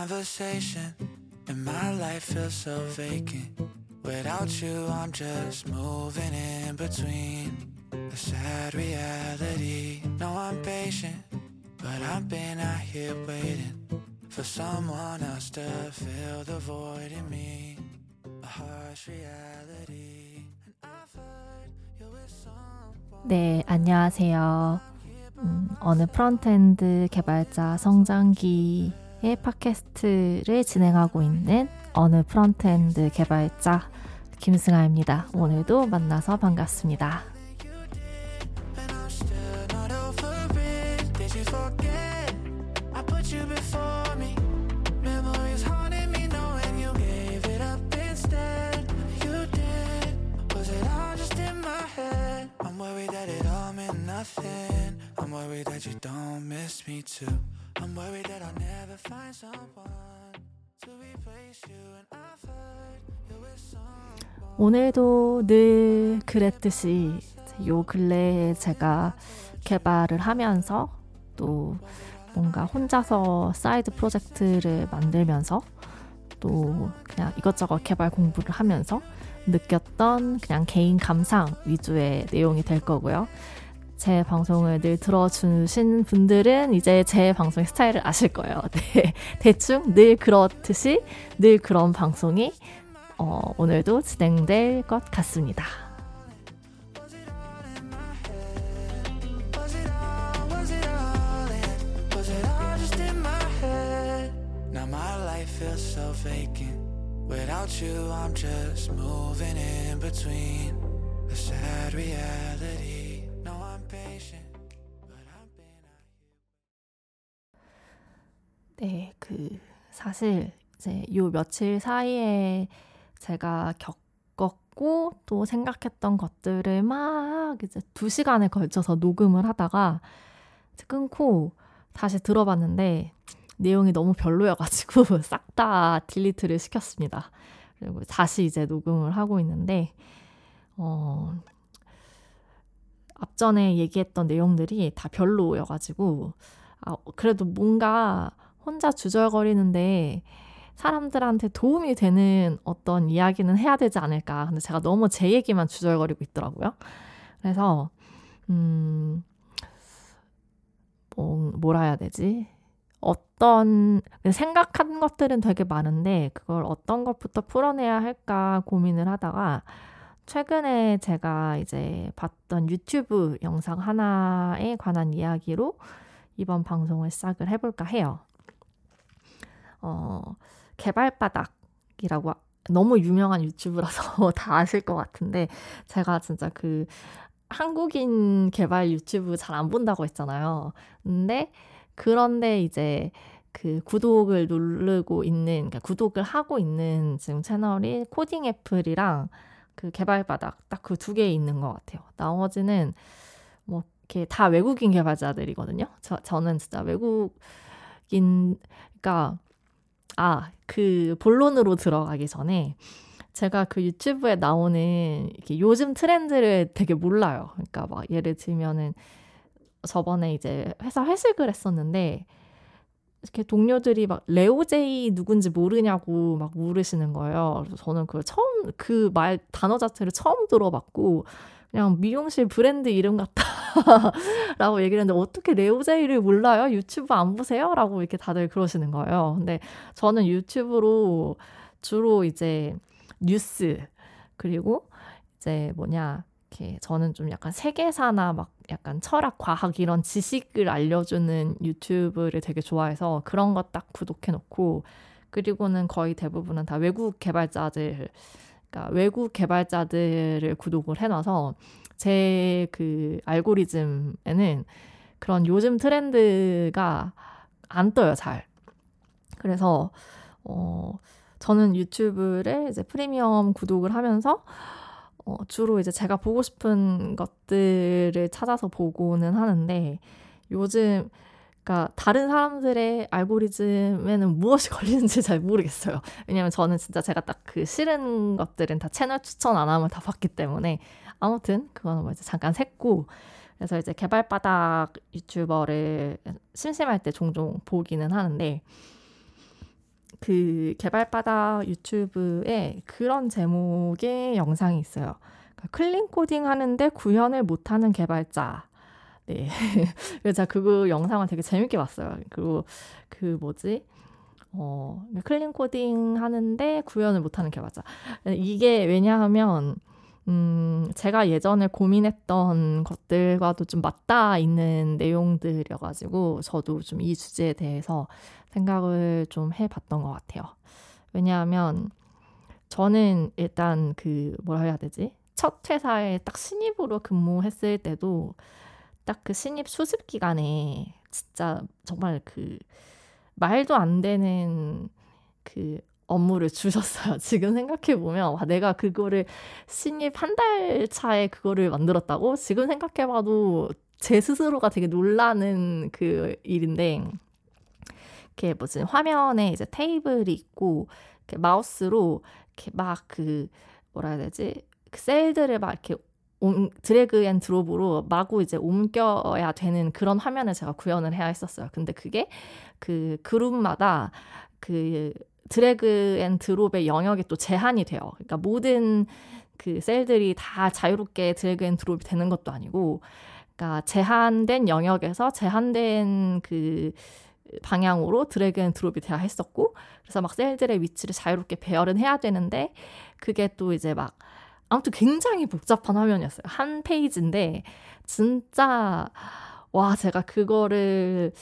conversation and my life feels so vacant without you i'm just moving in between the sad reality no i'm patient but i've been out here waiting for someone else to fill the void in me a harsh reality and i've heard you're with someone 네, 안녕하세요. 음, 어느 frontend 개발자 성장기의 팟캐스트를 진행하고 있는 어느 frontend 개발자 김승아입니다. 오늘도 만나서 반갑습니다. I'm worried that I'll never find someone to replace you. And I've heard you're with someone. 오늘도 늘 그랬듯이 요 근래에 제가 개발을 하면서 또 뭔가 혼자서 사이드 프로젝트를 만들면서 또 그냥 이것저것 개발 공부를 하면서 느꼈던 그냥 개인 감상 위주의 내용이 될 거고요. 제 방송을 늘 들어주신 분들은 이제 제 방송의 스타일을 아실 거예요. 네. 대충 늘 그렇듯이 늘 그런 방송이 어, 오늘도 진행될 것 같습니다. 네, 그 사실 이제 요 며칠 사이에 제가 겪었고 또 생각했던 것들을 막 이제 두 시간에 걸쳐서 녹음을 하다가 끊고 다시 들어봤는데 내용이 너무 별로여가지고 싹 다 딜리트를 시켰습니다. 그리고 다시 이제 녹음을 하고 있는데 어 앞전에 얘기했던 내용들이 다 별로여가지고 아, 그래도 뭔가 혼자 주절거리는데 사람들한테 도움이 되는 어떤 이야기는 해야 되지 않을까. 근데 제가 너무 제 얘기만 주절거리고 있더라고요. 그래서, 음, 뭐, 뭐라 해야 되지? 어떤, 생각한 것들은 되게 많은데, 그걸 어떤 것부터 풀어내야 할까 고민을 하다가, 최근에 제가 이제 봤던 유튜브 영상 하나에 관한 이야기로 이번 방송을 시작을 해볼까 해요. 어, 개발바닥이라고 너무 유명한 유튜브라서 다 아실 것 같은데 제가 진짜 그 한국인 개발 유튜브 잘 안 본다고 했잖아요. 근데 그런데 이제 그 구독을 누르고 있는 그러니까 구독을 하고 있는 지금 채널이 코딩 애플이랑 그 개발바닥 딱 그 두 개 있는 것 같아요. 나머지는 뭐 이렇게 다 외국인 개발자들이거든요. 저, 저는 진짜 외국인, 그러니까 아, 그 본론으로 들어가기 전에 제가 그 유튜브에 나오는 요즘 트렌드를 되게 몰라요. 그러니까 막 예를 들면은 저번에 이제 회사 회식을 했었는데 이렇게 동료들이 막 레오제이 누군지 모르냐고 막 물으시는 거예요. 그래서 저는 그걸 처음 그 말 단어 자체를 처음 들어봤고 그냥 미용실 브랜드 이름 같다 라고 얘기를 했는데 어떻게 레오제이를 몰라요? 유튜브 안 보세요? 라고 이렇게 다들 그러시는 거예요. 근데 저는 유튜브로 주로 이제 뉴스 그리고 이제 뭐냐 이렇게 저는 좀 약간 세계사나 막 약간 철학, 과학 이런 지식을 알려주는 유튜브를 되게 좋아해서 그런 거딱 구독해 놓고 그리고는 거의 대부분은 다 외국 개발자들 그러니까 외국 개발자들을 구독을 해놔서 제 그 알고리즘에는 그런 요즘 트렌드가 안 떠요, 잘. 그래서 어, 저는 유튜브를 이제 프리미엄 구독을 하면서 어, 주로 이제 제가 보고 싶은 것들을 찾아서 보고는 하는데 요즘 그러니까 다른 사람들의 알고리즘에는 무엇이 걸리는지 잘 모르겠어요. 왜냐면 저는 진짜 제가 딱 그 싫은 것들은 다 채널 추천 안 하면 다 봤기 때문에 아무튼 그거는 뭐 이제 잠깐 샜고 그래서 이제 개발바닥 유튜버를 심심할 때 종종 보기는 하는데 그 개발바닥 유튜브에 그런 제목의 영상이 있어요. 그러니까 클린 코딩 하는데 구현을 못하는 개발자. 네. 그래서 제가 그 영상을 되게 재밌게 봤어요. 그리고 그 뭐지? 어, 클린 코딩 하는데 구현을 못하는 개발자. 이게 왜냐하면 음, 제가 예전에 고민했던 것들과도 좀 맞닿아 있는 내용들이어가지고 저도 좀 이 주제에 대해서 생각을 좀 해봤던 것 같아요. 왜냐하면 저는 일단 그 뭐라 해야 되지? 첫 회사에 딱 신입으로 근무했을 때도 딱 그 신입 수습 기간에 진짜 정말 그 말도 안 되는 그 업무를 주셨어요. 지금 생각해 보면, 와, 내가 그거를 신입 한 달 차에 그거를 만들었다고? 지금 생각해 봐도 제 스스로가 되게 놀라는 그 일인데, 이렇게 뭐지, 화면에 이제 테이블이 있고, 이렇게 마우스로 이렇게 막 그, 뭐라 해야 되지? 그 셀들을 막 이렇게 옴, drag and drop으로 마구 이제 옮겨야 되는 그런 화면을 제가 구현을 해야 했었어요. 근데 그게 그 그룹마다 그 drag and drop의 영역이 또 제한이 돼요. 그러니까 모든 그 셀들이 다 자유롭게 drag and drop이 되는 것도 아니고, 그러니까 제한된 영역에서 제한된 그 방향으로 drag and drop이 돼야 했었고, 그래서 막 셀들의 위치를 자유롭게 배열은 해야 되는데, 그게 또 이제 막, 아무튼 굉장히 복잡한 화면이었어요. 한 페이지인데, 진짜, 와, 제가 그거를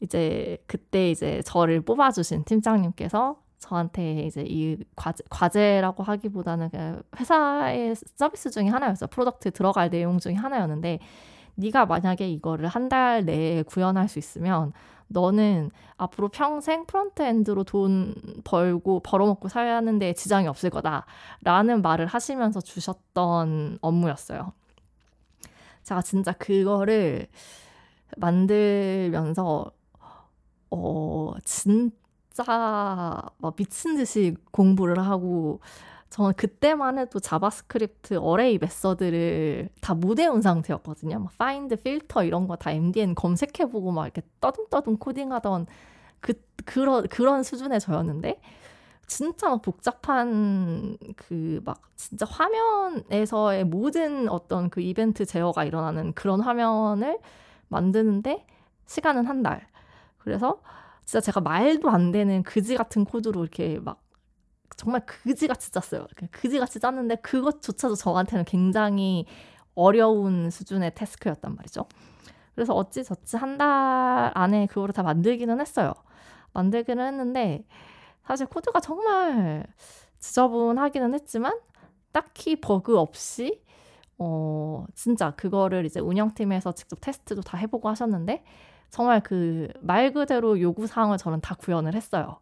이제 그때 이제 저를 뽑아주신 팀장님께서 저한테 이제 이 과제, 과제라고 하기보다는 그 회사의 서비스 중에 하나였어요. product 들어갈 내용 중에 하나였는데 네가 만약에 이거를 한 달 내에 구현할 수 있으면 너는 앞으로 평생 frontend로 돈 벌고 벌어먹고 사는 데 지장이 없을 거다 라는 말을 하시면서 주셨던 업무였어요. 제가 진짜 그거를 만들면서 어, 진짜 막 미친 듯이 공부를 하고 저는 그때만 해도 JavaScript array method를 다 못 외운 상태였거든요. 막 find, filter 이런 거 다 MDN 검색해보고 막 이렇게 떠듬떠듬 코딩하던 그 그런 그런 수준의 저였는데 진짜 막 복잡한 그 막 진짜 화면에서의 모든 어떤 그 이벤트 제어가 일어나는 그런 화면을 만드는데 시간은 한 달. 그래서 진짜 제가 말도 안 되는 그지 같은 코드로 이렇게 막 정말 그지같이 짰어요. 그지같이 짰는데 그것조차도 저한테는 굉장히 어려운 수준의 태스크였단 말이죠. 그래서 어찌저찌 한 달 안에 그거를 다 만들기는 했어요. 만들기는 했는데 사실 코드가 정말 지저분하기는 했지만 딱히 버그 없이 어 진짜 그거를 이제 운영팀에서 직접 테스트도 다 해보고 하셨는데 정말 그 말 그대로 요구 사항을 저는 다 구현을 했어요.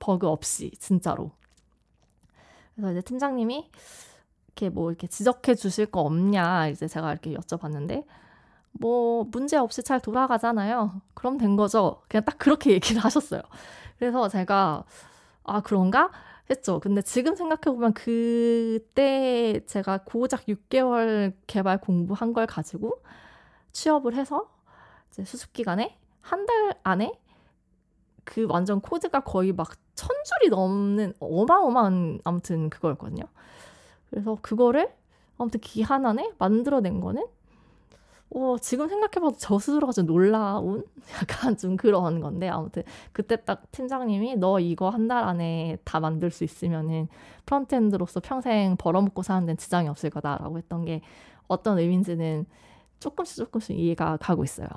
버그 없이, 진짜로. 그래서 이제 팀장님이 이렇게 뭐 이렇게 지적해 주실 거 없냐, 이제 제가 이렇게 여쭤봤는데, 뭐, 문제 없이 잘 돌아가잖아요. 그럼 된 거죠. 그냥 딱 그렇게 얘기를 하셨어요. 그래서 제가, 아, 그런가? 했죠. 근데 지금 생각해 보면 그때 제가 고작 6개월 개발 공부한 걸 가지고 취업을 해서 이제 수습 기간에 한 달 안에 그 완전 코드가 거의 막 천 줄이 넘는 어마어마한 아무튼 그거였거든요. 그래서 그거를 아무튼 기한 안에 만들어낸 거는 어, 지금 생각해봐도 저 스스로가 좀 놀라운 약간 좀 그런 건데 아무튼 그때 딱 팀장님이 너 이거 한 달 안에 다 만들 수 있으면은 프론트엔드로서 평생 벌어먹고 사는 데는 지장이 없을 거다라고 했던 게 어떤 의미인지는 조금씩 조금씩 이해가 가고 있어요.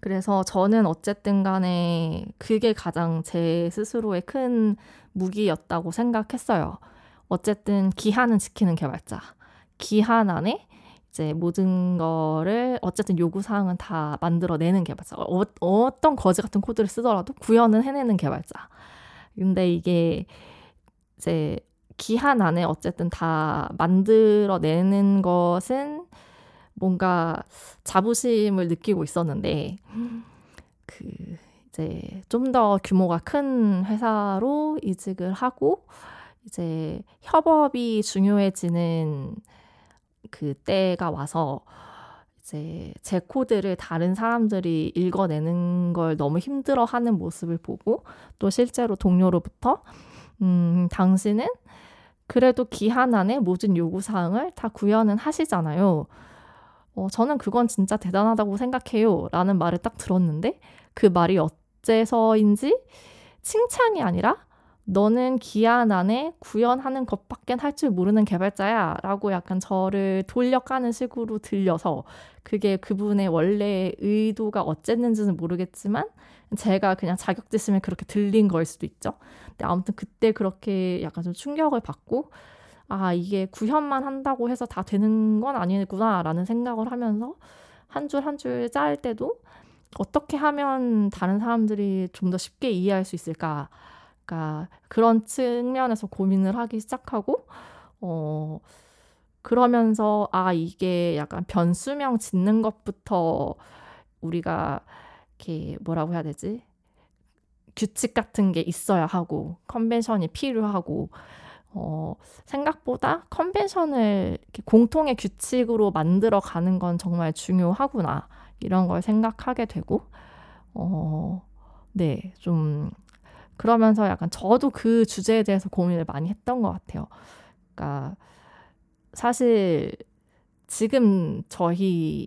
그래서 저는 어쨌든 간에 그게 가장 제 스스로의 큰 무기였다고 생각했어요. 어쨌든 기한은 지키는 개발자. 기한 안에 이제 모든 거를 어쨌든 요구 사항은 다 만들어내는 개발자. 어, 어떤 거지 같은 코드를 쓰더라도 구현은 해내는 개발자. 근데 이게 이제 기한 안에 어쨌든 다 만들어내는 것은 뭔가 자부심을 느끼고 있었는데 그 이제 좀 더 규모가 큰 회사로 이직을 하고 이제 협업이 중요해지는 그 때가 와서 이제 제 코드를 다른 사람들이 읽어내는 걸 너무 힘들어 하는 모습을 보고 또 실제로 동료로부터 음, 당신은 그래도 기한 안에 모든 요구사항을 다 구현은 하시잖아요. 어, 저는 그건 진짜 대단하다고 생각해요. 라는 말을 딱 들었는데 그 말이 어째서인지 칭찬이 아니라 너는 기한 안에 구현하는 것밖에 할줄 모르는 개발자야 라고 약간 저를 돌려가는 식으로 들려서 그게 그분의 원래 의도가 어쨌는지는 모르겠지만 제가 그냥 자격지심에 그렇게 들린 거일 수도 있죠. 근데 아무튼 그때 그렇게 약간 좀 충격을 받고 아, 이게 구현만 한다고 해서 다 되는 건 아니구나 라는 생각을 하면서 한 줄 한 줄 짤 때도 어떻게 하면 다른 사람들이 좀 더 쉽게 이해할 수 있을까. 그러니까 그런 측면에서 고민을 하기 시작하고, 어, 그러면서 아, 이게 약간 변수명 짓는 것부터 우리가 이렇게 뭐라고 해야 되지? 규칙 같은 게 있어야 하고, 컨벤션이 필요하고, 어, 생각보다 컨벤션을 공통의 규칙으로 만들어 가는 건 정말 중요하구나. 이런 걸 생각하게 되고, 어, 네, 좀, 그러면서 약간 저도 그 주제에 대해서 고민을 많이 했던 것 같아요. 그러니까, 사실, 지금 저희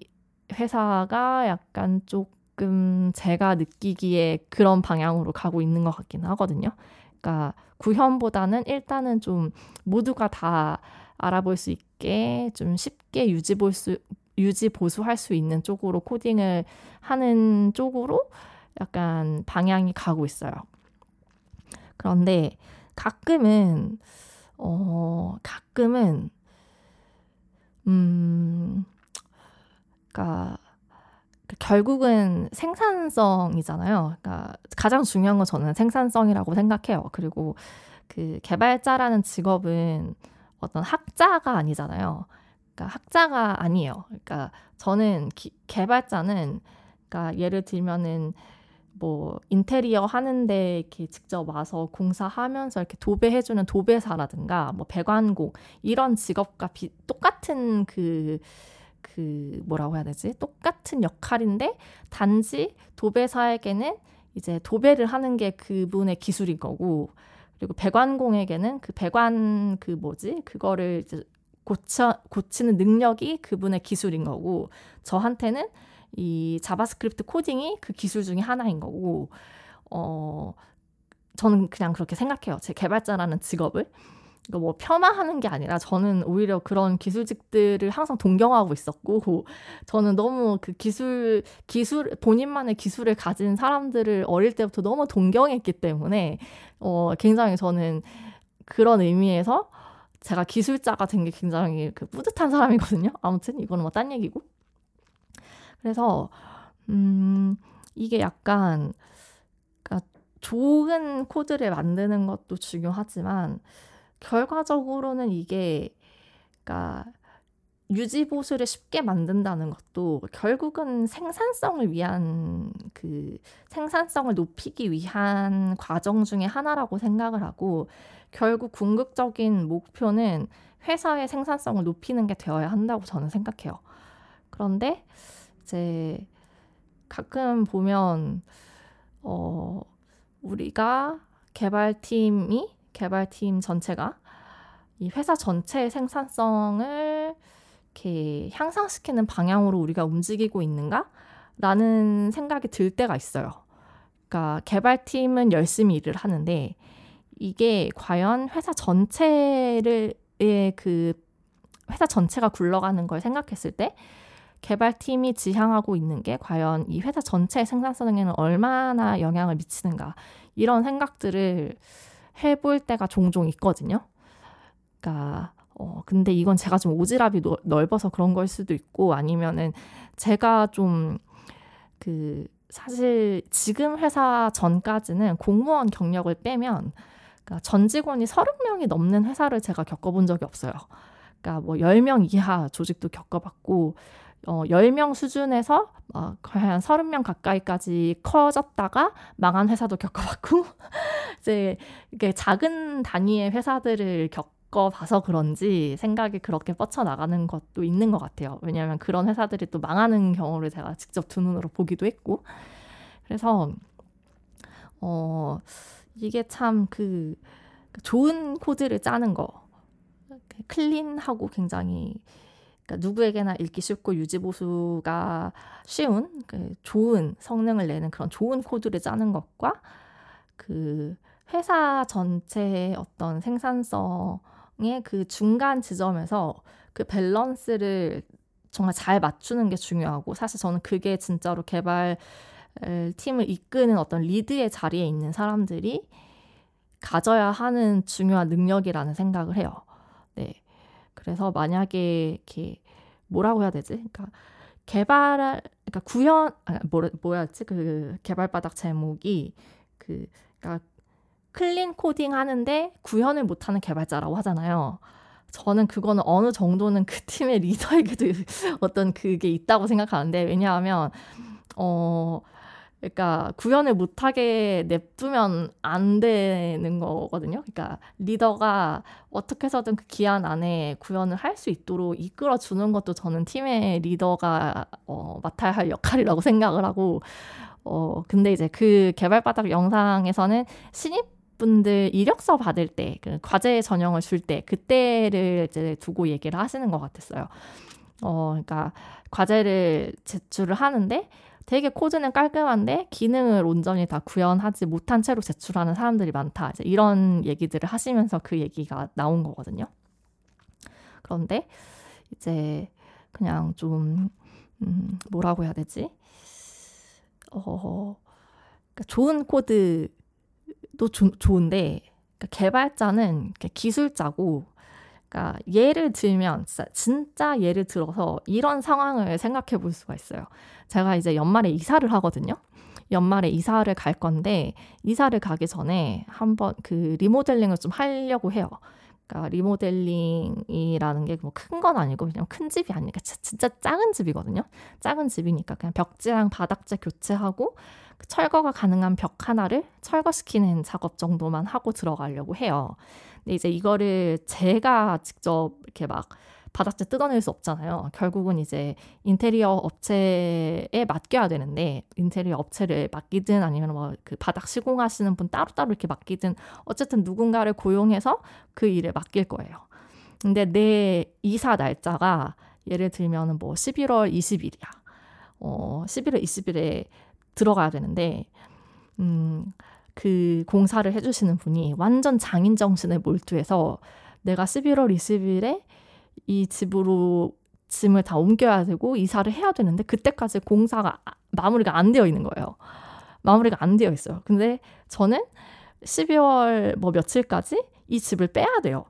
회사가 약간 조금 제가 느끼기에 그런 방향으로 가고 있는 것 같긴 하거든요. 그러니까 구현보다는 일단은 좀 모두가 다 알아볼 수 있게 좀 쉽게 유지 볼 수, 유지 보수할 수 있는 쪽으로 코딩을 하는 쪽으로 약간 방향이 가고 있어요. 그런데 가끔은, 어, 가끔은, 음, 그니까, 결국은 생산성이잖아요. 그러니까 가장 중요한 건 저는 생산성이라고 생각해요. 그리고 그 개발자라는 직업은 어떤 학자가 아니잖아요. 그러니까 학자가 아니에요. 그러니까 저는 기, 개발자는 그러니까 예를 들면은 뭐 인테리어 하는데 이렇게 직접 와서 공사하면서 이렇게 도배해주는 도배사라든가 뭐 배관공 이런 직업과 비, 똑같은 그 그 뭐라고 해야 되지? 똑같은 역할인데 단지 도배사에게는 이제 도배를 하는 게 그분의 기술인 거고 그리고 배관공에게는 그 배관 그 뭐지? 그거를 이제 고쳐 고치는 능력이 그분의 기술인 거고 저한테는 이 JavaScript 코딩이 그 기술 중에 하나인 거고 어 저는 그냥 그렇게 생각해요. 제 개발자라는 직업을. 이거 뭐 폄하하는 게 아니라 저는 오히려 그런 기술직들을 항상 동경하고 있었고 저는 너무 그 기술 기술 본인만의 기술을 가진 사람들을 어릴 때부터 너무 동경했기 때문에 어 굉장히 저는 그런 의미에서 제가 기술자가 된 게 굉장히 그 뿌듯한 사람이거든요. 아무튼 이거는 뭐 딴 얘기고. 그래서 음 이게 약간 그러니까 좋은 코드를 만드는 것도 중요하지만 결과적으로는 이게 그러니까 유지 보수를 쉽게 만든다는 것도 결국은 생산성을 위한 그 생산성을 높이기 위한 과정 중의 하나라고 생각을 하고 결국 궁극적인 목표는 회사의 생산성을 높이는 게 되어야 한다고 저는 생각해요. 그런데 이제 가끔 보면 어 우리가 개발팀이 개발팀 전체가 이 회사 전체의 생산성을 이렇게 향상시키는 방향으로 우리가 움직이고 있는가? 라는 생각이 들 때가 있어요. 그러니까 개발팀은 열심히 일을 하는데 이게 과연 회사 전체를 그 회사 전체가 굴러가는 걸 생각했을 때 개발팀이 지향하고 있는 게 과연 이 회사 전체의 생산성에는 얼마나 영향을 미치는가 이런 생각들을 해볼 때가 종종 있거든요. 그러니까 어 근데 이건 제가 좀 오지랖이 넓어서 그런 걸 수도 있고 아니면은 제가 좀 그 사실 지금 회사 전까지는 공무원 경력을 빼면 그러니까 전 직원이 30명이 넘는 회사를 제가 겪어본 적이 없어요. 그러니까 뭐 10명 이하 조직도 겪어봤고 어, 10명 수준에서 어, 거의 한 30명 가까이까지 커졌다가 망한 회사도 겪어봤고 이제 이게 작은 단위의 회사들을 겪어봐서 그런지 생각이 그렇게 뻗쳐나가는 것도 있는 것 같아요. 왜냐하면 그런 회사들이 또 망하는 경우를 제가 직접 두 눈으로 보기도 했고 그래서 어 이게 참 그 좋은 코드를 짜는 거 클린하고 굉장히 그러니까 누구에게나 읽기 쉽고 유지 보수가 쉬운 그 좋은 성능을 내는 그런 좋은 코드를 짜는 것과 그 회사 전체의 어떤 생산성의 그 중간 지점에서 그 밸런스를 정말 잘 맞추는 게 중요하고 사실 저는 그게 진짜로 개발 팀을 이끄는 어떤 리드의 자리에 있는 사람들이 가져야 하는 중요한 능력이라는 생각을 해요. 네. 그래서 만약에 이렇게 뭐라고 해야 되지? 그러니까 개발 그러니까 구현 아, 뭐 뭐였지? 그 개발 바닥 제목이 그 그러니까 clean coding 하는데 구현을 못하는 개발자라고 하잖아요. 저는 그거는 어느 정도는 그 팀의 리더에게도 어떤 그게 있다고 생각하는데 왜냐하면 어 그러니까 구현을 못하게 냅두면 안 되는 거거든요. 그러니까 리더가 어떻게 해서든 그 기한 안에 구현을 할 수 있도록 이끌어 주는 것도 저는 팀의 리더가 어, 맡아야 할 역할이라고 생각을 하고 어 근데 이제 그 개발바닥 영상에서는 신입 분들 이력서 받을 때, 그 과제 전형을 줄 때, 그때를 이제 두고 얘기를 하시는 것 같았어요. 어, 그러니까 과제를 제출을 하는데 되게 코드는 깔끔한데 기능을 온전히 다 구현하지 못한 채로 제출하는 사람들이 많다. 이제 이런 얘기들을 하시면서 그 얘기가 나온 거거든요. 그런데 이제 그냥 좀 음, 뭐라고 해야 되지? 어, 그러니까 좋은 코드도 조, 좋은데 그러니까 개발자는 기술자고 그러니까 예를 들면 진짜, 예를 들어서 이런 상황을 생각해 볼 수가 있어요. 제가 이제 연말에 이사를 하거든요. 연말에 이사를 갈 건데 이사를 가기 전에 한번 그 리모델링을 좀 하려고 해요. 그러니까 리모델링이라는 게 뭐 큰 건 아니고 그냥 큰 집이 아니니까 진짜 작은 집이거든요. 작은 집이니까 그냥 벽지랑 바닥재 교체하고 그 철거가 가능한 벽 하나를 철거시키는 작업 정도만 하고 들어가려고 해요. 근데 이제 이거를 제가 직접 이렇게 막 바닥재 뜯어낼 수 없잖아요. 결국은 이제 인테리어 업체에 맡겨야 되는데 인테리어 업체를 맡기든 아니면 뭐 그 바닥 시공하시는 분 따로따로 이렇게 맡기든 어쨌든 누군가를 고용해서 그 일을 맡길 거예요. 근데 내 이사 날짜가 예를 들면 뭐 11월 20일이야. 어, 11월 20일에 들어가야 되는데 음, 그 공사를 해주시는 분이 완전 장인 정신에 몰두해서 내가 11월 20일에 이 집으로 짐을 다 옮겨야 되고 이사를 해야 되는데 그때까지 공사가 아, 마무리가 안 되어 있는 거예요. 마무리가 안 되어 있어요. 근데 저는 12월 뭐 며칠까지 이 집을 빼야 돼요.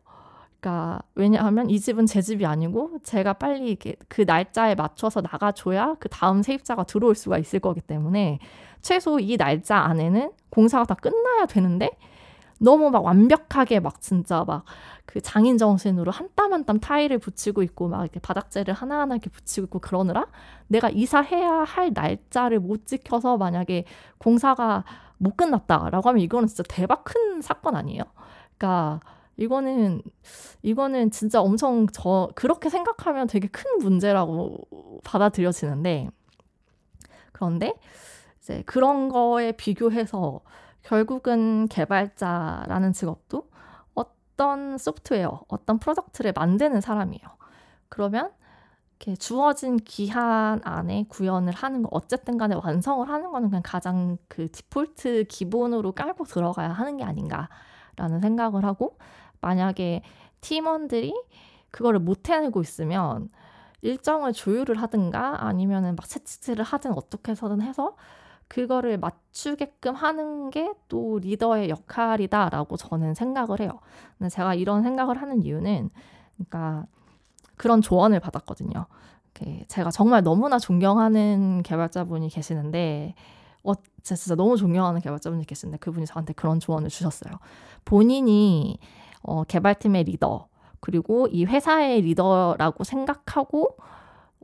그러니까 왜냐하면 이 집은 제 집이 아니고 제가 빨리 그 날짜에 맞춰서 나가줘야 그 다음 세입자가 들어올 수가 있을 거기 때문에 최소 이 날짜 안에는 공사가 다 끝나야 되는데 너무 막 완벽하게 막 진짜 막 그 장인 정신으로 한 땀 한 땀 타일을 붙이고 있고 막 이렇게 바닥재를 하나하나 이렇게 붙이고 있고 그러느라 내가 이사해야 할 날짜를 못 지켜서 만약에 공사가 못 끝났다라고 하면 이거는 진짜 대박 큰 사건 아니에요? 그러니까 이거는 이거는 진짜 엄청 저 그렇게 생각하면 되게 큰 문제라고 받아들여지는데 그런데 이제 그런 거에 비교해서 결국은 개발자라는 직업도 어떤 소프트웨어, 어떤 product를 만드는 사람이에요. 그러면 이렇게 주어진 기한 안에 구현을 하는 거 어쨌든 간에 완성을 하는 거는 그냥 가장 그 디폴트 기본으로 깔고 들어가야 하는 게 아닌가라는 생각을 하고 만약에 팀원들이 그거를 못 해내고 있으면 일정을 조율을 하든가 아니면은 막 채찍질을 하든 어떻게 해서든 해서 그거를 맞추게끔 하는 게 또 리더의 역할이다라고 저는 생각을 해요. 근데 제가 이런 생각을 하는 이유는 그러니까 그런 조언을 받았거든요. 제가 정말 너무나 존경하는 개발자분이 계시는데 어, 진짜 너무 존경하는 개발자분이 계신데 그분이 저한테 그런 조언을 주셨어요. 본인이 어, 개발팀의 리더 그리고 이 회사의 리더라고 생각하고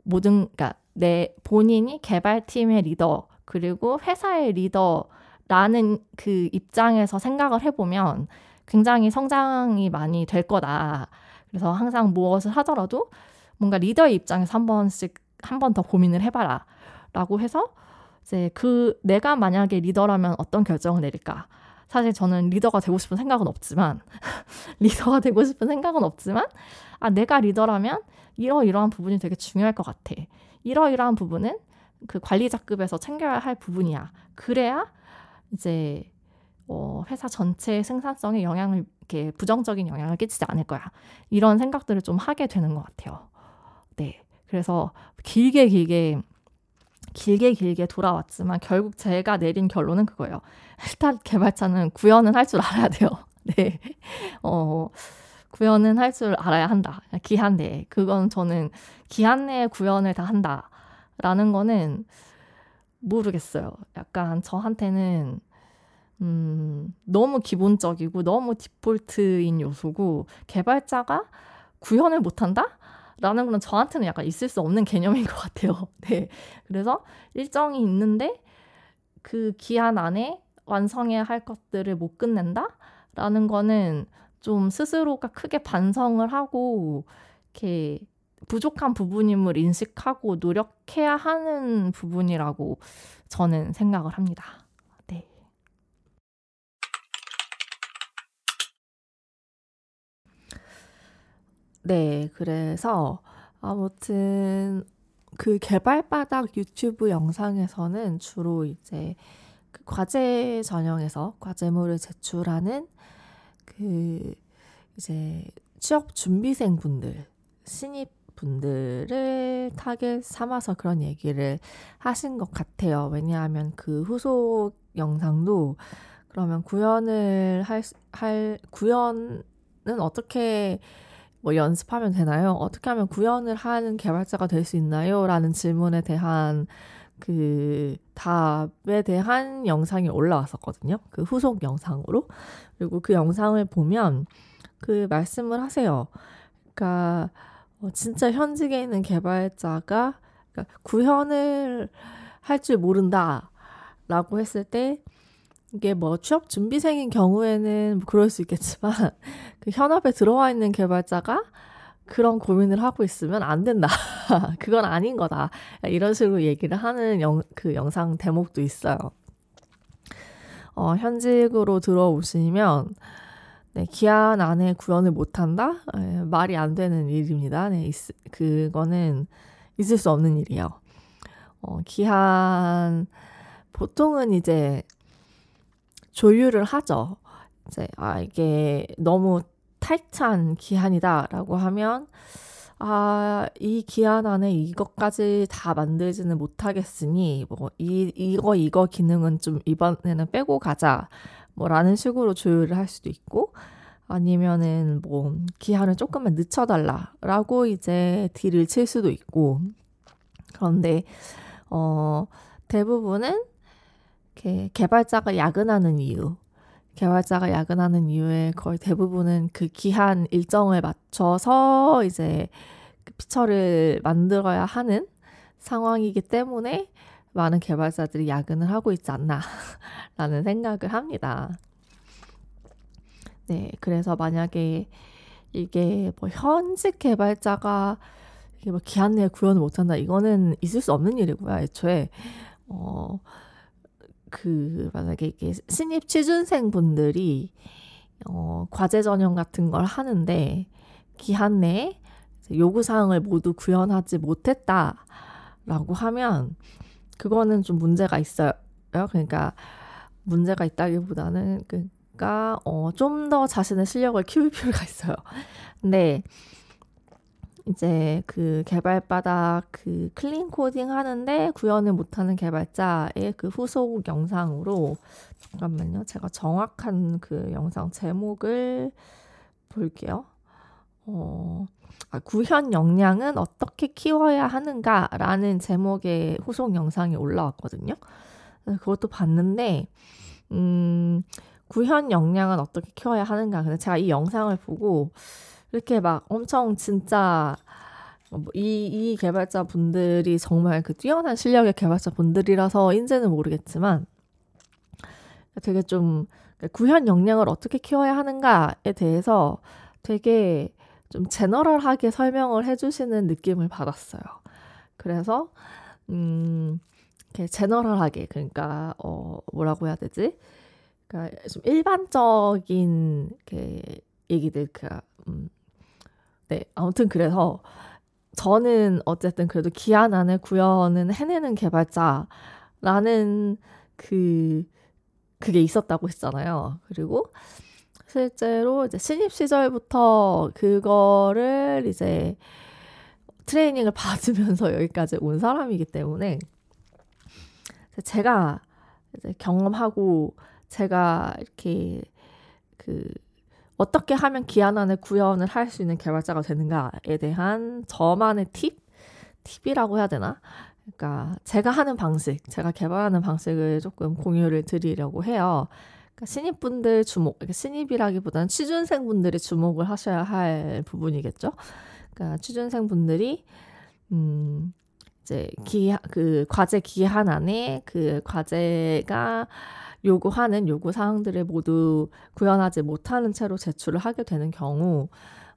모든 그러니까 내 본인이 개발팀의 리더 그리고 회사의 리더라는 그 입장에서 생각을 해보면 굉장히 성장이 많이 될 거다. 그래서 항상 무엇을 하더라도 뭔가 리더의 입장에서 한 번씩 한 번 더 고민을 해봐라. 라고 해서 이제 그 내가 만약에 리더라면 어떤 결정을 내릴까? 사실 저는 리더가 되고 싶은 생각은 없지만 리더가 되고 싶은 생각은 없지만 아 내가 리더라면 이러이러한 부분이 되게 중요할 것 같아. 이러이러한 부분은 그 관리자급에서 챙겨야 할 부분이야. 그래야 이제 어, 회사 전체 생산성에 영향을 이렇게 부정적인 영향을 끼치지 않을 거야. 이런 생각들을 좀 하게 되는 것 같아요. 네. 그래서 길게 길게 길게 길게 돌아왔지만 결국 제가 내린 결론은 그거예요. 일단 개발자는 구현은 할 줄 알아야 돼요. 네. 어, 구현은 할 줄 알아야 한다. 기한 내에. 그건 저는 기한 내에 구현을 다 한다. 라는 거는 모르겠어요. 약간 저한테는 음, 너무 기본적이고 너무 디폴트인 요소고 개발자가 구현을 못한다? 라는 건 저한테는 약간 있을 수 없는 개념인 것 같아요. 네. 그래서 일정이 있는데 그 기한 안에 완성해야 할 것들을 못 끝낸다? 라는 거는 좀 스스로가 크게 반성을 하고 이렇게 부족한 부분임을 인식하고 노력해야 하는 부분이라고 저는 생각을 합니다. 네. 네, 그래서 아무튼 그 개발바닥 유튜브 영상에서는 주로 이제 그 과제 전형에서 과제물을 제출하는 그 이제 취업 준비생 분들, 신입 분들을 타겟 삼아서 그런 얘기를 하신 것 같아요. 왜냐하면 그 후속 영상도 그러면 구현을 할, 할, 구현은 어떻게 뭐 연습하면 되나요? 어떻게 하면 구현을 하는 개발자가 될 수 있나요? 라는 질문에 대한 그 답에 대한 영상이 올라왔었거든요. 그 후속 영상으로. 그리고 그 영상을 보면 그 말씀을 하세요. 그러니까 어, 진짜 현직에 있는 개발자가 그러니까 구현을 할 줄 모른다 라고 했을 때 이게 뭐 취업 준비생인 경우에는 뭐 그럴 수 있겠지만 그 현업에 들어와 있는 개발자가 그런 고민을 하고 있으면 안 된다. 그건 아닌 거다. 이런 식으로 얘기를 하는 영, 그 영상 대목도 있어요. 어, 현직으로 들어오시면 네, 기한 안에 구현을 못한다? 네, 말이 안 되는 일입니다. 네, 있, 그거는 있을 수 없는 일이에요. 어, 기한 보통은 이제 조율을 하죠. 이제 아 이게 너무 타이트한 기한이다라고 하면 아, 이 기한 안에 이것까지 다 만들지는 못하겠으니, 뭐, 이, 이거, 이거 기능은 좀 이번에는 빼고 가자. 뭐, 라는 식으로 조율을 할 수도 있고, 아니면은 뭐, 기한을 조금만 늦춰달라. 라고 이제 딜을 칠 수도 있고, 그런데, 어, 대부분은, 이렇게 개발자가 야근하는 이유, 개발자가 야근하는 이유의 거의 대부분은 그 기한 일정을 맞춰서 이제 그 피처를 만들어야 하는 상황이기 때문에 많은 개발자들이 야근을 하고 있지 않나라는 생각을 합니다. 네, 그래서 만약에 이게 뭐 현직 개발자가 이게 뭐 기한 내에 구현을 못한다 이거는 있을 수 없는 일이고요. 애초에 어 그 만약에 이게 신입 취준생 분들이 어, 과제 전형 같은 걸 하는데 기한 내에 요구 사항을 모두 구현하지 못했다라고 하면 그거는 좀 문제가 있어요. 그러니까 문제가 있다기보다는 그러니까 어, 좀 더 자신의 실력을 키울 필요가 있어요. 근데 이제 그 개발바닥 그 clean coding 하는데 구현을 못하는 개발자의 그 후속 영상으로 잠깐만요. 제가 정확한 그 영상 제목을 볼게요. 어, 아, 구현 역량은 어떻게 키워야 하는가라는 제목의 후속 영상이 올라왔거든요. 그것도 봤는데, 음, 구현 역량은 어떻게 키워야 하는가. 근데 제가 이 영상을 보고 이렇게 막 엄청 진짜 뭐 이, 이 개발자 분들이 정말 그 뛰어난 실력의 개발자 분들이라서인지는 모르겠지만 되게 좀 구현 역량을 어떻게 키워야 하는가에 대해서 되게 좀 제너럴하게 설명을 해주시는 느낌을 받았어요. 그래서 음 이렇게 제너럴하게 그러니까 어 뭐라고 해야 되지? 그러니까 좀 일반적인 이렇게 얘기들 그 음, 네 아무튼 그래서 저는 어쨌든 그래도 기한 안에 구현은 해내는 개발자라는 그 그게 있었다고 했잖아요. 그리고 실제로 이제 신입 시절부터 그거를 이제 트레이닝을 받으면서 여기까지 온 사람이기 때문에 제가 이제 경험하고 제가 이렇게 그 어떻게 하면 기한 안에 구현을 할 수 있는 개발자가 되는가에 대한 저만의 팁? 팁이라고 해야 되나? 그러니까 제가 하는 방식, 제가 개발하는 방식을 조금 공유를 드리려고 해요. 그러니까 신입분들 주목, 신입이라기보다는 취준생분들이 주목을 하셔야 할 부분이겠죠. 그러니까 취준생분들이 음 이제 기 그 과제 기한 안에 그 과제가 요구하는 요구 사항들을 모두 구현하지 못하는 채로 제출을 하게 되는 경우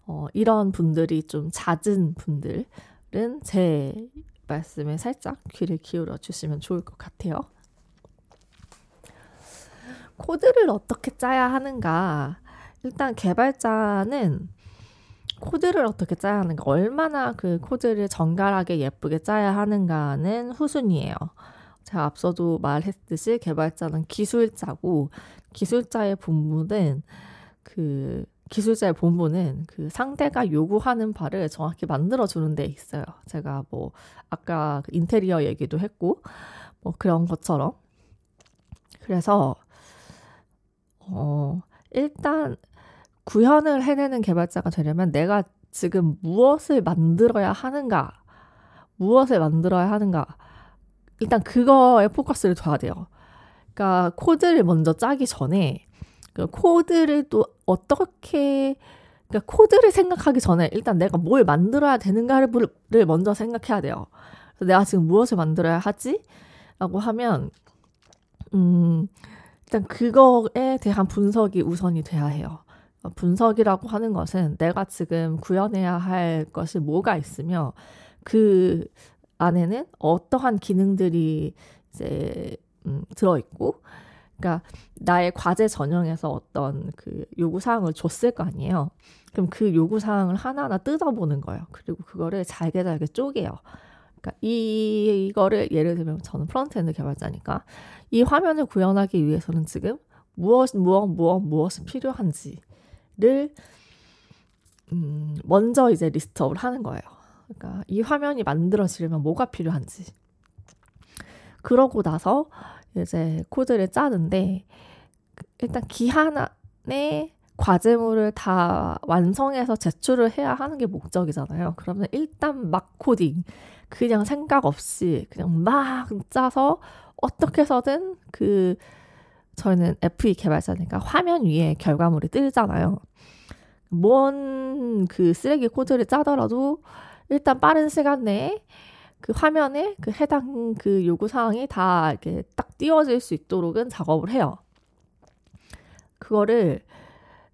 어, 이런 분들이 좀 잦은 분들은 제 말씀에 살짝 귀를 기울여 주시면 좋을 것 같아요. 코드를 어떻게 짜야 하는가? 일단 개발자는 코드를 어떻게 짜야 하는가, 얼마나 그 코드를 정갈하게 예쁘게 짜야 하는가는 후순이에요. 제가 앞서도 말했듯이 개발자는 기술자고 기술자의 본분은 그 기술자의 본분은 그 상대가 요구하는 바를 정확히 만들어 주는 데 있어요. 제가 뭐 아까 그 인테리어 얘기도 했고 뭐 그런 것처럼 그래서 어 일단 구현을 해내는 개발자가 되려면 내가 지금 무엇을 만들어야 하는가 무엇을 만들어야 하는가 일단 그거에 포커스를 둬야 돼요. 그러니까 코드를 먼저 짜기 전에 그 코드를 또 어떻게 그러니까 코드를 생각하기 전에 일단 내가 뭘 만들어야 되는가를 먼저 생각해야 돼요. 그래서 내가 지금 무엇을 만들어야 하지? 라고 하면 음 일단 그거에 대한 분석이 우선이 돼야 해요. 분석이라고 하는 것은 내가 지금 구현해야 할 것이 뭐가 있으며 그 안에는 어떠한 기능들이 이제 음, 들어 있고, 그러니까 나의 과제 전형에서 어떤 그 요구 사항을 줬을 거 아니에요. 그럼 그 요구 사항을 하나하나 뜯어보는 거예요. 그리고 그거를 잘게 잘게 쪼개요. 그러니까 이, 이거를 예를 들면 저는 frontend 개발자니까 이 화면을 구현하기 위해서는 지금 무엇 무엇 무엇 무엇이 필요한지를 음, 먼저 이제 리스트업을 하는 거예요. 그러니까 이 화면이 만들어지려면 뭐가 필요한지. 그러고 나서 이제 코드를 짜는데 일단 기한 안에 과제물을 다 완성해서 제출을 해야 하는 게 목적이잖아요. 그러면 일단 막 코딩 그냥 생각 없이 그냥 막 짜서 어떻게 해서든 그 저희는 FE 개발자니까 화면 위에 결과물이 뜨잖아요. 뭔 그 쓰레기 코드를 짜더라도 일단 빠른 시간 내에 그 화면에 그 해당 그 요구 사항이 다 이렇게 딱 띄워질 수 있도록은 작업을 해요. 그거를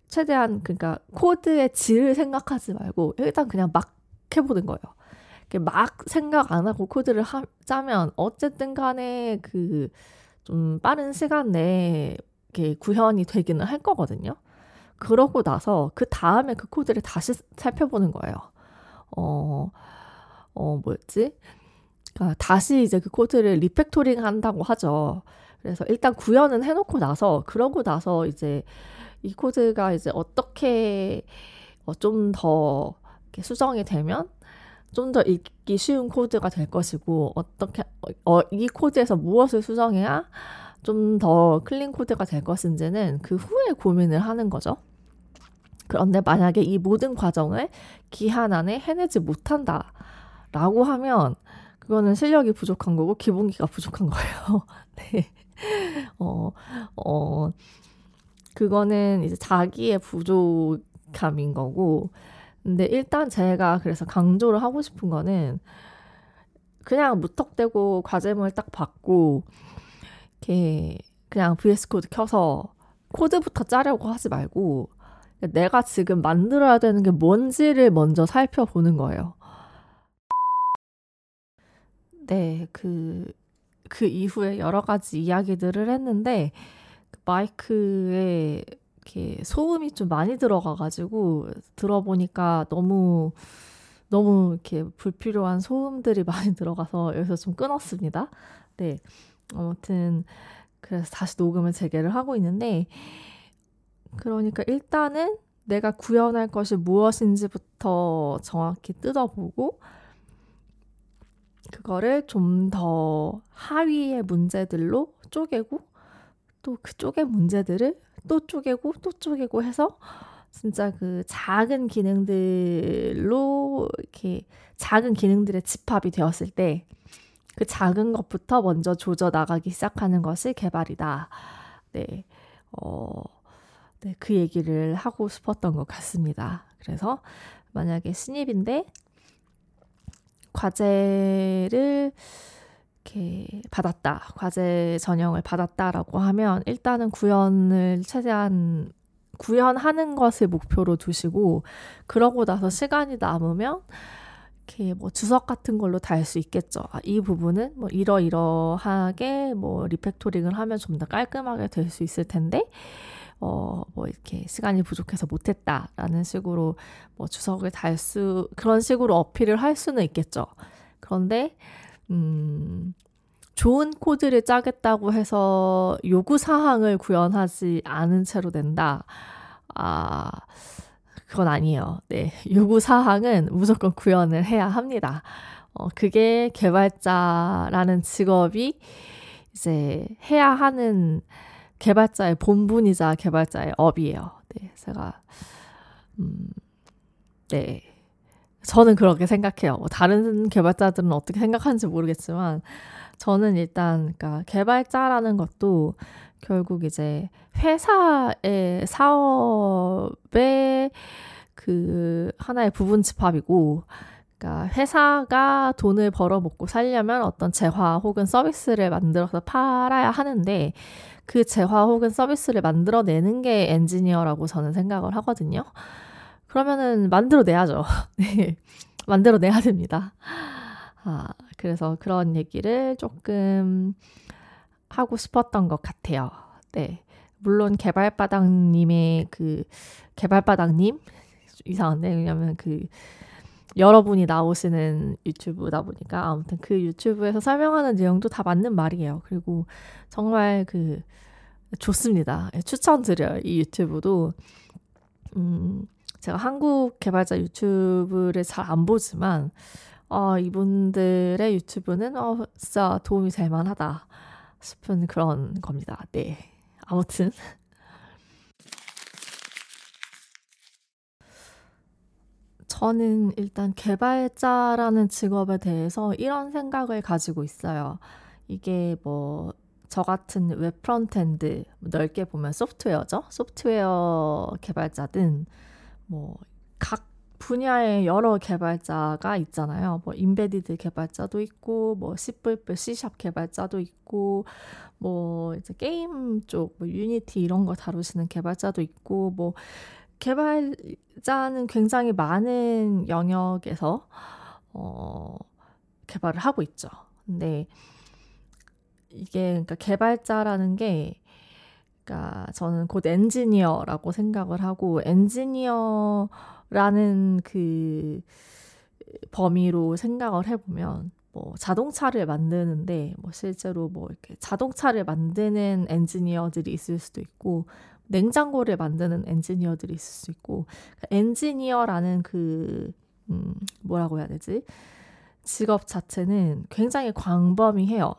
최대한 그러니까 코드의 질을 생각하지 말고 일단 그냥 막 해보는 거예요. 막 생각 안 하고 코드를 하, 짜면 어쨌든 간에 그 좀 빠른 시간 내에 구현이 되기는 할 거거든요. 그러고 나서 그 다음에 그 코드를 다시 살펴보는 거예요. 어, 어, 뭐였지? 아, 다시 이제 그 코드를 refactoring 한다고 하죠. 그래서 일단 구현은 해놓고 나서, 그러고 나서 이제 이 코드가 이제 어떻게 어, 좀더 수정이 되면 좀 더 읽기 쉬운 코드가 될 것이고, 어떻게, 어, 이 코드에서 무엇을 수정해야 좀 더 clean code가 될 것인지는 그 후에 고민을 하는 거죠. 그런데 만약에 이 모든 과정을 기한 안에 해내지 못한다. 라고 하면 그거는 실력이 부족한 거고 기본기가 부족한 거예요. 네. 어, 어, 그거는 이제 자기의 부족함인 거고, 근데 일단 제가 그래서 강조를 하고 싶은 거는 그냥 무턱대고 과제물 딱 받고, 이렇게 그냥 VS Code 켜서 코드부터 짜려고 하지 말고, 내가 지금 만들어야 되는 게 뭔지를 먼저 살펴보는 거예요. 네, 그, 그 이후에 여러 가지 이야기들을 했는데, 그 마이크에 이렇게 소음이 좀 많이 들어가가지고, 들어보니까 너무, 너무 이렇게 불필요한 소음들이 많이 들어가서 여기서 좀 끊었습니다. 네. 아무튼, 그래서 다시 녹음을 재개를 하고 있는데, 그러니까 일단은 내가 구현할 것이 무엇인지부터 정확히 뜯어보고 그거를 좀 더 하위의 문제들로 쪼개고 또 그쪽의 문제들을 또 쪼개고 또 쪼개고 해서 진짜 그 작은 기능들로 이렇게 작은 기능들의 집합이 되었을 때 그 작은 것부터 먼저 조져 나가기 시작하는 것이 개발이다. 네. 어, 네, 그 얘기를 하고 싶었던 것 같습니다. 그래서 만약에 신입인데 과제를 이렇게 받았다, 과제 전형을 받았다라고 하면 일단은 구현을 최대한 구현하는 것을 목표로 두시고 그러고 나서 시간이 남으면 이렇게 뭐 주석 같은 걸로 달 수 있겠죠. 아, 이 부분은 뭐 이러이러하게 뭐 리팩토링을 하면 좀 더 깔끔하게 될 수 있을 텐데 어, 뭐 이렇게 시간이 부족해서 못했다라는 식으로 뭐 주석을 달 수, 그런 식으로 어필을 할 수는 있겠죠. 그런데, 음, 좋은 코드를 짜겠다고 해서 요구사항을 구현하지 않은 채로 된다. 아, 그건 아니에요. 네. 요구사항은 무조건 구현을 해야 합니다. 어, 그게 개발자라는 직업이 이제 해야 하는 개발자의 본분이자 개발자의 업이에요. 네, 제가 음, 네. 저는 그렇게 생각해요. 뭐 다른 개발자들은 어떻게 생각하는지 모르겠지만 저는 일단 그러니까 개발자라는 것도 결국 이제 회사의 사업의 그 하나의 부분 집합이고 그러니까 회사가 돈을 벌어 먹고 살려면 어떤 재화 혹은 서비스를 만들어서 팔아야 하는데 그 재화 혹은 서비스를 만들어내는 게 엔지니어라고 저는 생각을 하거든요. 그러면은 만들어내야죠. 네. 만들어내야 됩니다. 아, 그래서 그런 얘기를 조금 하고 싶었던 것 같아요. 네. 물론 개발바닥님의 그, 개발바닥님? 이상한데, 왜냐면 그, 여러분이 나오시는 유튜브다 보니까 아무튼 그 유튜브에서 설명하는 내용도 다 맞는 말이에요. 그리고 정말 그 좋습니다. 예, 추천드려요. 이 유튜브도 음 제가 한국 개발자 유튜브를 잘 안 보지만 어, 이분들의 유튜브는 어, 진짜 도움이 될 만하다 싶은 그런 겁니다. 네. 아무튼 저는 일단 개발자라는 직업에 대해서 이런 생각을 가지고 있어요. 이게 뭐, 저 같은 웹 frontend, 넓게 보면 소프트웨어죠. 소프트웨어 개발자든, 뭐, 각 분야의 여러 개발자가 있잖아요. 뭐, embedded 개발자도 있고, 뭐, C++, C샵 개발자도 있고, 뭐, 이제 게임 쪽, 뭐, Unity 이런 거 다루시는 개발자도 있고, 뭐, 개발자는 굉장히 많은 영역에서 어, 개발을 하고 있죠. 근데 이게 그러니까 개발자라는 게 그러니까 저는 곧 엔지니어라고 생각을 하고 엔지니어라는 그 범위로 생각을 해보면 뭐 자동차를 만드는데 뭐 실제로 뭐 이렇게 자동차를 만드는 엔지니어들이 있을 수도 있고 냉장고를 만드는 엔지니어들이 있을 수 있고 그러니까 엔지니어라는 그 음, 뭐라고 해야 되지? 직업 자체는 굉장히 광범위해요.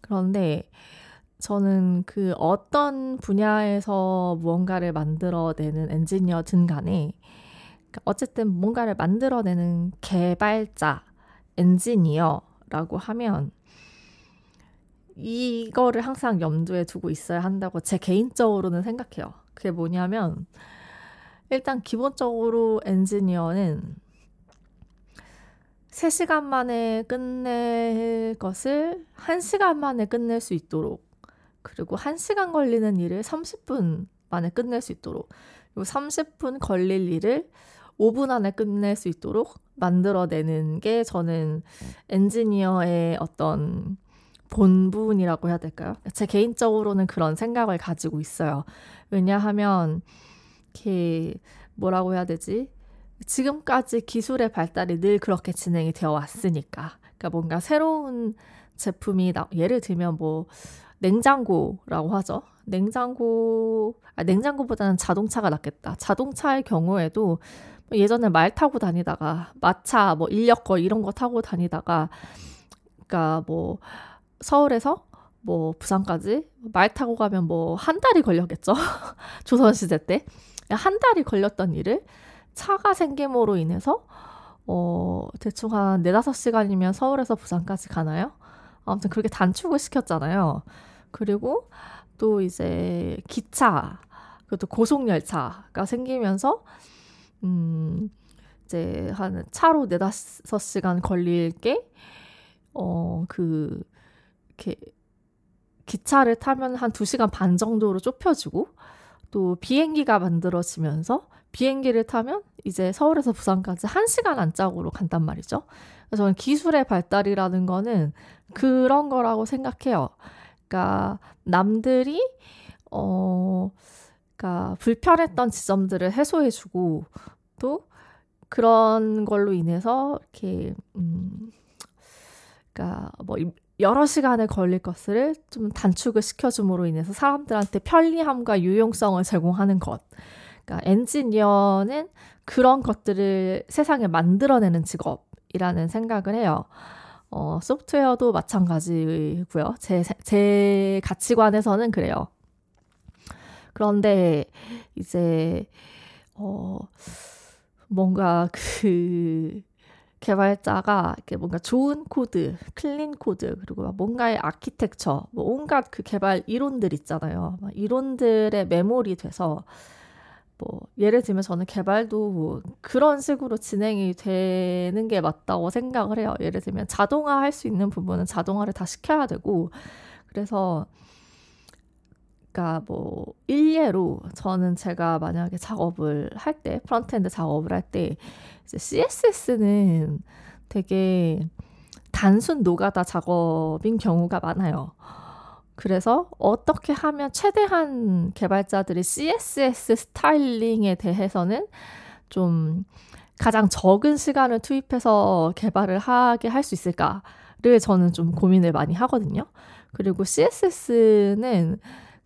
그런데 저는 그 어떤 분야에서 무언가를 만들어내는 엔지니어든 간에 그러니까 어쨌든 뭔가를 만들어내는 개발자, 엔지니어라고 하면 이거를 항상 염두에 두고 있어야 한다고 제 개인적으로는 생각해요. 그게 뭐냐면 일단 기본적으로 엔지니어는 3시간 만에 끝낼 것을 1시간 만에 끝낼 수 있도록 그리고 1시간 걸리는 일을 30분 만에 끝낼 수 있도록 그리고 30분 걸릴 일을 5분 안에 끝낼 수 있도록 만들어내는 게 저는 엔지니어의 어떤 본분이라고 해야 될까요? 제 개인적으로는 그런 생각을 가지고 있어요. 왜냐하면 이렇게 뭐라고 해야 되지? 지금까지 기술의 발달이 늘 그렇게 진행이 되어 왔으니까. 그러니까 뭔가 새로운 제품이 나, 예를 들면 뭐 냉장고라고 하죠. 냉장고, 아, 냉장고보다는 자동차가 낫겠다. 자동차의 경우에도 뭐 예전에 말 타고 다니다가 마차, 뭐 인력거 이런 거 타고 다니다가, 그러니까 뭐 서울에서 뭐 부산까지 말 타고 가면 뭐 한 달이 걸렸겠죠. 조선시대 때. 한 달이 걸렸던 일을 차가 생김으로 인해서 어, 대충 한 4, 5시간이면 서울에서 부산까지 가나요? 아무튼 그렇게 단축을 시켰잖아요. 그리고 또 이제 기차, 그것도 고속열차가 생기면서, 음, 이제 한 차로 4, 5시간 걸릴 게, 어, 그, 이렇게 기차를 타면 한 2시간 반 정도로 좁혀지고, 또 비행기가 만들어지면서 비행기를 타면 이제 서울에서 부산까지 1시간 안짝으로 간단 말이죠. 그래서 저는 기술의 발달이라는 거는 그런 거라고 생각해요. 그러니까 남들이 어 그러니까 불편했던 지점들을 해소해 주고 또 그런 걸로 인해서 이렇게 음 그러니까 뭐 여러 시간에 걸릴 것을 좀 단축을 시켜줌으로 인해서 사람들한테 편리함과 유용성을 제공하는 것. 그러니까 엔지니어는 그런 것들을 세상에 만들어내는 직업이라는 생각을 해요. 어, 소프트웨어도 마찬가지고요. 제, 제 가치관에서는 그래요. 그런데 이제 어 뭔가 그 개발자가 이렇게 뭔가 좋은 코드, clean code, 그리고 뭔가의 아키텍처, 뭐 온갖 그 개발 이론들 있잖아요. 이론들의 매몰돼서 뭐 예를 들면 저는 개발도 뭐 그런 식으로 진행이 되는 게 맞다고 생각을 해요. 예를 들면 자동화 할 수 있는 부분은 자동화를 다 시켜야 되고 그래서 그러니까 뭐 일례로 저는 제가 만약에 작업을 할 때 frontend 작업을 할 때 CSS는 되게 단순 노가다 작업인 경우가 많아요. 그래서 어떻게 하면 최대한 개발자들이 CSS 스타일링에 대해서는 좀 가장 적은 시간을 투입해서 개발을 하게 할 수 있을까를 저는 좀 고민을 많이 하거든요. 그리고 CSS는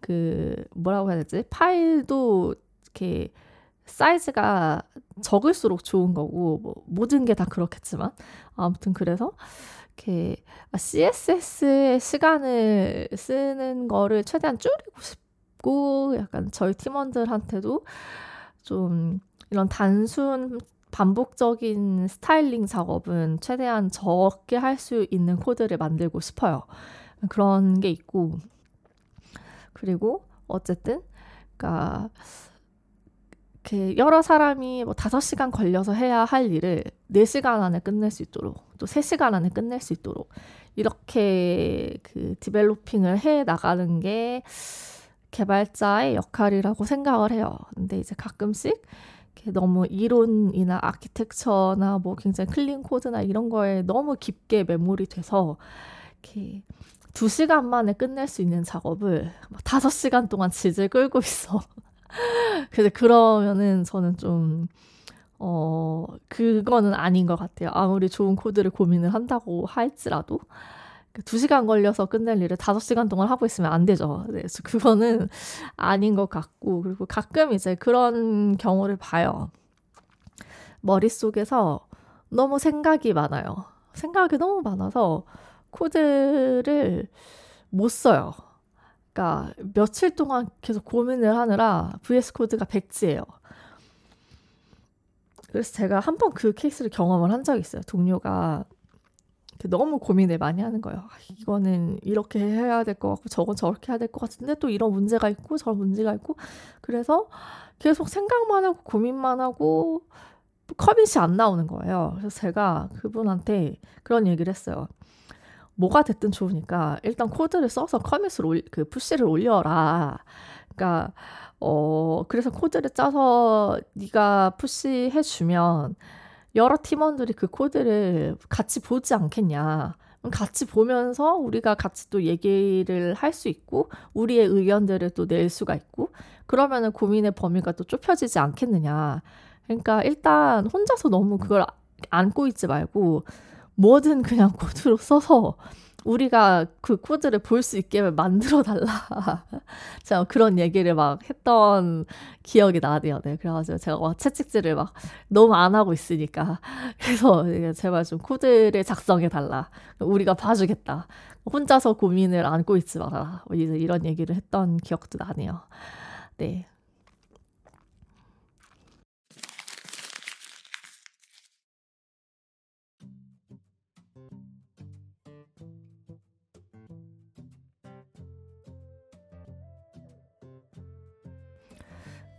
그 뭐라고 해야 되지? 파일도 이렇게 사이즈가 적을수록 좋은 거고 뭐 모든 게 다 그렇겠지만 아무튼 그래서 이렇게 CSS의 시간을 쓰는 거를 최대한 줄이고 싶고 약간 저희 팀원들한테도 좀 이런 단순 반복적인 스타일링 작업은 최대한 적게 할 수 있는 코드를 만들고 싶어요. 그런 게 있고 그리고 어쨌든 그러니까 이렇게 여러 사람이 뭐 5시간 걸려서 해야 할 일을 4시간 안에 끝낼 수 있도록 또 3시간 안에 끝낼 수 있도록 이렇게 그 developing을 해 나가는 게 개발자의 역할이라고 생각을 해요. 근데 이제 가끔씩 너무 이론이나 아키텍처나 뭐 굉장히 clean code나 이런 거에 너무 깊게 매몰돼서 이렇게 두 시간 만에 끝낼 수 있는 작업을 다섯 시간 동안 질질 끌고 있어. 그래서 그러면은 저는 좀, 어, 그거는 아닌 것 같아요. 아무리 좋은 코드를 고민을 한다고 할지라도. 그두 시간 걸려서 끝낼 일을 다섯 시간 동안 하고 있으면 안 되죠. 네, 그거는 아닌 것 같고, 그리고 가끔 이제 그런 경우를 봐요. 머릿속에서 너무 생각이 많아요. 생각이 너무 많아서 코드를 못 써요. 그러니까 며칠 동안 계속 고민을 하느라 VS 코드가 백지예요. 그래서 제가 한 번 그 케이스를 경험을 한 적이 있어요. 동료가 너무 고민을 많이 하는 거예요. 아, 이거는 이렇게 해야 될 것 같고 저건 저렇게 해야 될 것 같은데 또 이런 문제가 있고 저런 문제가 있고 그래서 계속 생각만 하고 고민만 하고 commit이 안 나오는 거예요. 그래서 제가 그분한테 그런 얘기를 했어요. 뭐가 됐든 좋으니까 일단 코드를 써서 commit을 올, 그 push를 올려라. 그러니까 어 그래서 코드를 짜서 네가 push 해 주면 여러 팀원들이 그 코드를 같이 보지 않겠냐. 같이 보면서 우리가 같이 또 얘기를 할 수 있고 우리의 의견들을 또 낼 수가 있고 그러면은 고민의 범위가 또 좁혀지지 않겠느냐. 그러니까 일단 혼자서 너무 그걸 안고 있지 말고 뭐든 그냥 코드로 써서 우리가 그 코드를 볼 수 있게 만들어 달라. 제가 그런 얘기를 막 했던 기억이 나네요. 네. 그래가지고 제가 막 채찍질을 막 너무 안 하고 있으니까. 그래서 제발 좀 코드를 작성해 달라. 우리가 봐주겠다. 혼자서 고민을 안고 있지 마라. 뭐 이런 얘기를 했던 기억도 나네요. 네.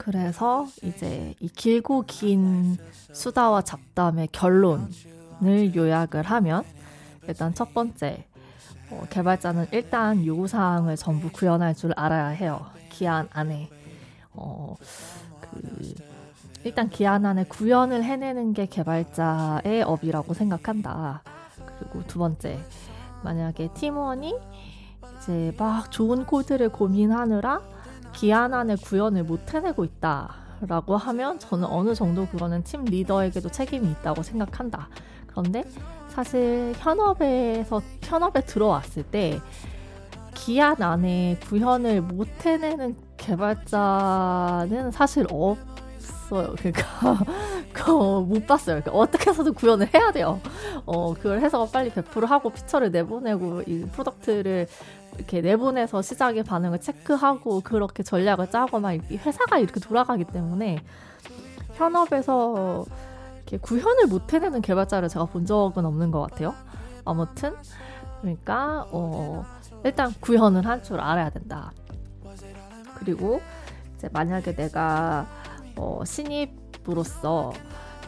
그래서 이제 이 길고 긴 수다와 잡담의 결론을 요약을 하면 일단 첫 번째 어, 개발자는 일단 요구사항을 전부 구현할 줄 알아야 해요. 기한 안에 어, 그 일단 기한 안에 구현을 해내는 게 개발자의 업이라고 생각한다. 그리고 두 번째 만약에 팀원이 이제 막 좋은 코드를 고민하느라 기한 안에 구현을 못 해내고 있다 라고 하면 저는 어느 정도 그거는 팀 리더에게도 책임이 있다고 생각한다. 그런데 사실 현업에서 현업에 들어왔을 때 기한 안에 구현을 못 해내는 개발자는 사실 없어요. 그러니까 못 봤어요. 그러니까 어떻게 해서든 구현을 해야 돼요. 어, 그걸 해서 빨리 배포하고 feature를 내보내고 이 product를 이렇게 내보내서 시장의 반응을 체크하고 그렇게 전략을 짜고 막 회사가 이렇게 돌아가기 때문에 현업에서 이렇게 구현을 못 해내는 개발자를 제가 본 적은 없는 것 같아요. 아무튼 그러니까 어, 일단 구현을 할줄 알아야 된다. 그리고 만약에 내가 어, 신입으로서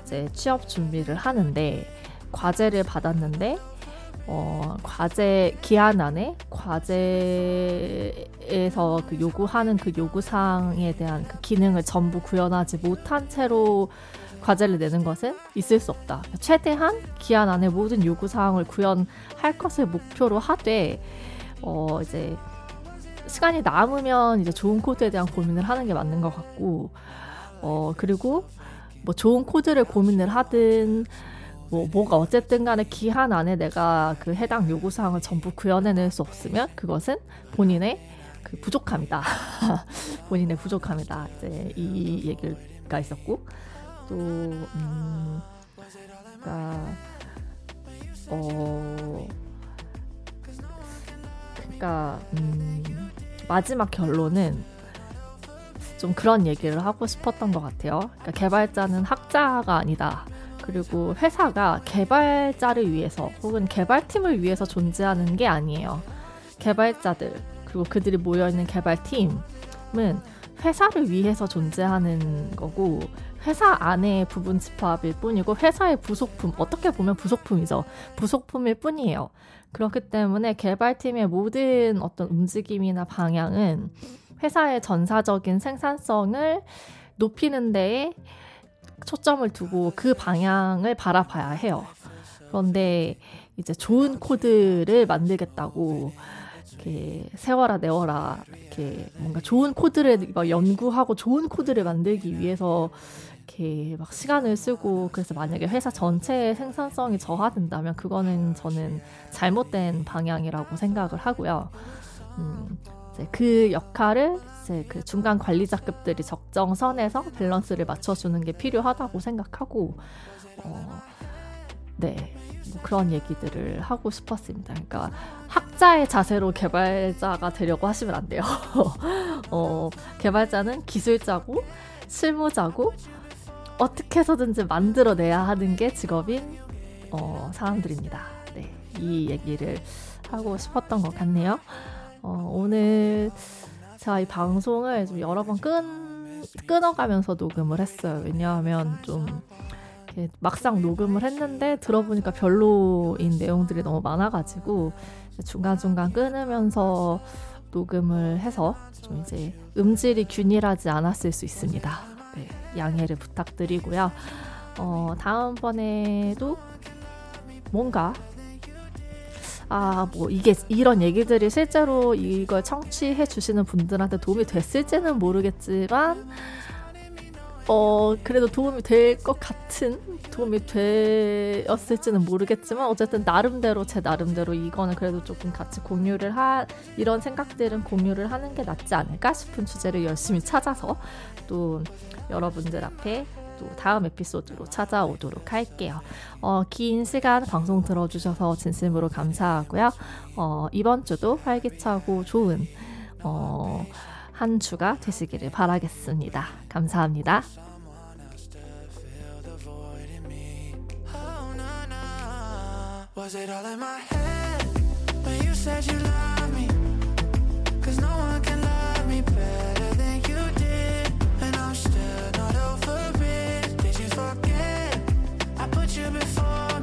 이제 취업 준비를 하는데 과제를 받았는데 어, 과제 기한 안에 과제에서 그 요구하는 그 요구사항에 대한 그 기능을 전부 구현하지 못한 채로 과제를 내는 것은 있을 수 없다. 최대한 기한 안에 모든 요구사항을 구현할 것을 목표로 하되, 어, 이제, 시간이 남으면 이제 좋은 코드에 대한 고민을 하는 게 맞는 것 같고, 어, 그리고 뭐 좋은 코드를 고민을 하든, 뭐 뭐가 어쨌든 간에 기한 안에 내가 그 해당 요구 사항을 전부 구현해낼 수 없으면 그것은 본인의 그 부족함이다. 본인의 부족함이다. 이제 이 얘기가 있었고 또 음, 그러니까 어 그러니까 음, 마지막 결론은 좀 그런 얘기를 하고 싶었던 것 같아요. 그러니까 개발자는 학자가 아니다. 그리고 회사가 개발자를 위해서 혹은 개발팀을 위해서 존재하는 게 아니에요. 개발자들 그리고 그들이 모여있는 개발팀은 회사를 위해서 존재하는 거고 회사 안에 부분 집합일 뿐이고 회사의 부속품 어떻게 보면 부속품이죠. 부속품일 뿐이에요. 그렇기 때문에 개발팀의 모든 어떤 움직임이나 방향은 회사의 전사적인 생산성을 높이는 데에 초점을 두고 그 방향을 바라봐야 해요. 그런데 이제 좋은 코드를 만들겠다고 이렇게 세월아 네월아 이렇게 뭔가 좋은 코드를 막 연구하고 좋은 코드를 만들기 위해서 이렇게 막 시간을 쓰고 그래서 만약에 회사 전체의 생산성이 저하된다면 그거는 저는 잘못된 방향이라고 생각을 하고요. 음, 그 역할을 이제 그 중간 관리자급들이 적정 선에서 밸런스를 맞춰주는 게 필요하다고 생각하고 어, 네. 뭐 그런 얘기들을 하고 싶었습니다. 그러니까 학자의 자세로 개발자가 되려고 하시면 안 돼요. 어, 개발자는 기술자고 실무자고 어떻게 해서든지 만들어내야 하는 게 직업인 어, 사람들입니다. 네, 이 얘기를 하고 싶었던 것 같네요. 어, 오늘 제가 이 방송을 좀 여러 번 끈, 끊어가면서 녹음을 했어요. 왜냐하면 좀 막상 녹음을 했는데 들어보니까 별로인 내용들이 너무 많아가지고 중간중간 끊으면서 녹음을 해서 좀 이제 음질이 균일하지 않았을 수 있습니다. 네, 양해를 부탁드리고요. 어, 다음번에도 뭔가 아, 뭐 이게 이런 얘기들이 실제로 이걸 청취해 주시는 분들한테 도움이 됐을지는 모르겠지만 어, 그래도 도움이 될 것 같은 도움이 되었을지는 모르겠지만 어쨌든 나름대로 제 나름대로 이거는 그래도 조금 같이 공유를 하 이런 생각들은 공유를 하는 게 낫지 않을까 싶은 주제를 열심히 찾아서 또 여러분들 앞에 또 다음 에피소드로 찾아오도록 할게요. 어, 긴 시간 방송 들어주셔서 진심으로 감사하고요. 어, 이번 주도 활기차고 좋은 어, 한 주가 되시기를 바라겠습니다. 감사합니다. It all in my head when you said you loved you before.